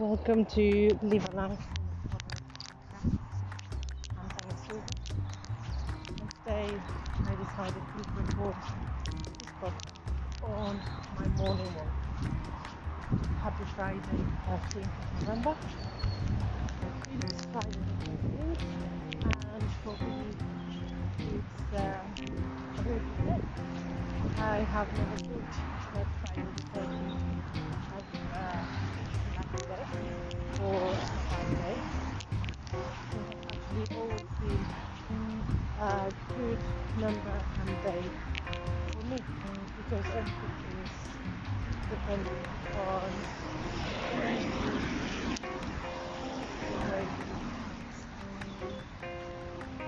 Welcome to Life. I'm Tanya Silva. And today I decided to record this podcast on my morning walk. Happy Friday, 13th of November. It is Friday the 13th and hopefully it's uh, a very good day. I have never thought that Friday the 13th as uh, a lucky day or a Friday. It has actually always been a good number and day for me because everything is depending on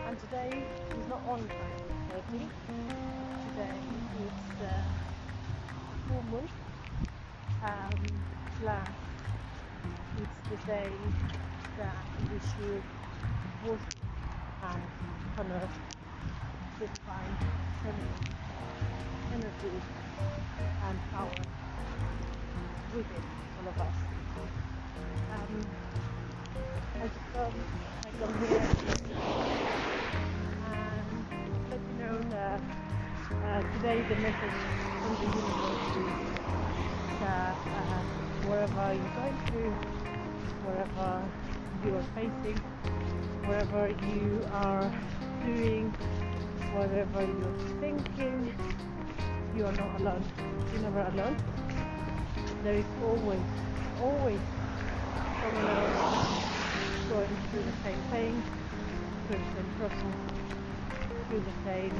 And today is not the 13th, today it's uh, full moon um, plus it's the day that we should worship and honor the divine feminine energy and power within all of us. Um, I just thought I come here and let you know that uh, today the message from the universe is that uh, wherever you're going through, wherever you are facing, wherever you are doing, whatever you're thinking, you are not alone. You're never alone. There is always, always someone else going through the same pain, through the same process, through the same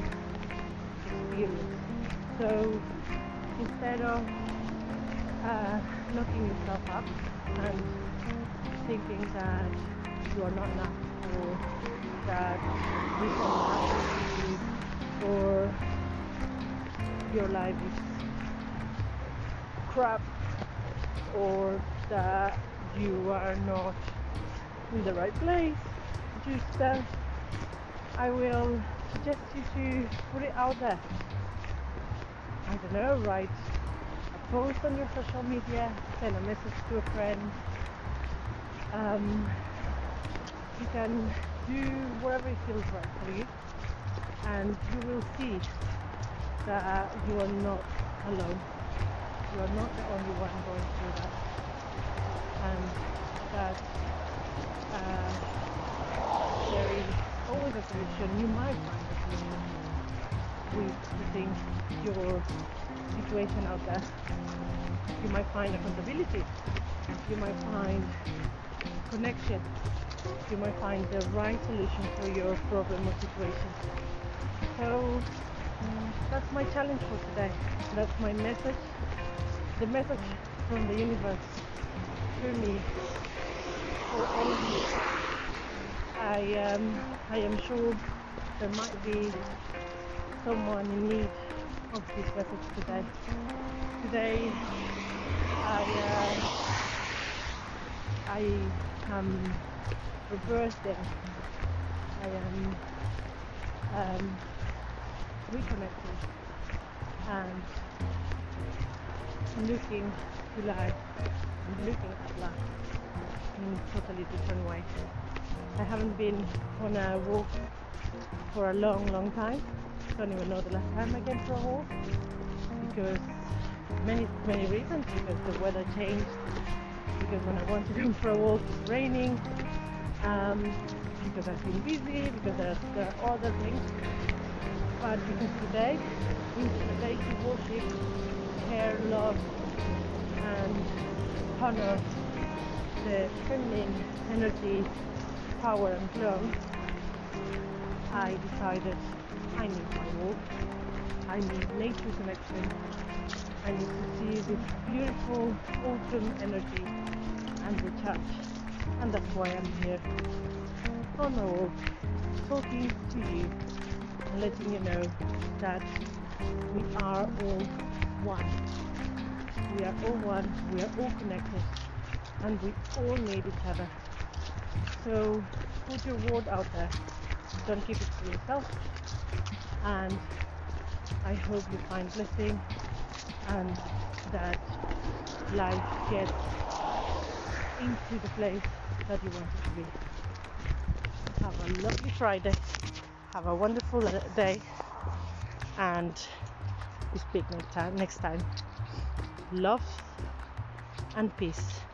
experience. So instead of uh, knocking yourself up and thinking that you are not enough or that this will happen to or your life is crap or that you are not in the right place. Just uh, I will suggest you to put it out there. I don't know write post on your social media send a message to a friend. Um, you can do whatever it feels right for you. And you will see that you are not alone. You are not the only one going through that. And that uh, there is always a solution. You might find a solution with putting your situation out there. You might find accountability. You might find connection. You might find the right solution for your problem or situation. So um, that's my challenge for today. That's my message. The message from the universe to me. For all of you. I um, I am sure there might be someone in need of this message today today I uh, I am reversing. I am um, reconnecting and looking to life and looking at life in a totally different way. I haven't been on a walk for a long, long time. Don't even know the last time I came for a walk because many, many reasons. Because the weather changed. Because when I want to go for a walk, it's raining. Um, because I've been busy. Because there are, other things. But because today is a day to worship, care, love, and honor the feminine energy, power, and flow, I decided I need my walk. I need nature connection. I need to see this beautiful autumn energy and recharge. And that's why I'm here on my walk, talking to you and letting you know that we are all one. We are all one, we are all connected, and we all need each other. So put your word out there. Don't keep it to yourself. And I hope you find blessing and that life gets into the place that you want it to be. Have a lovely Friday. Have a wonderful day. And we speak next time. Next time. Love and peace.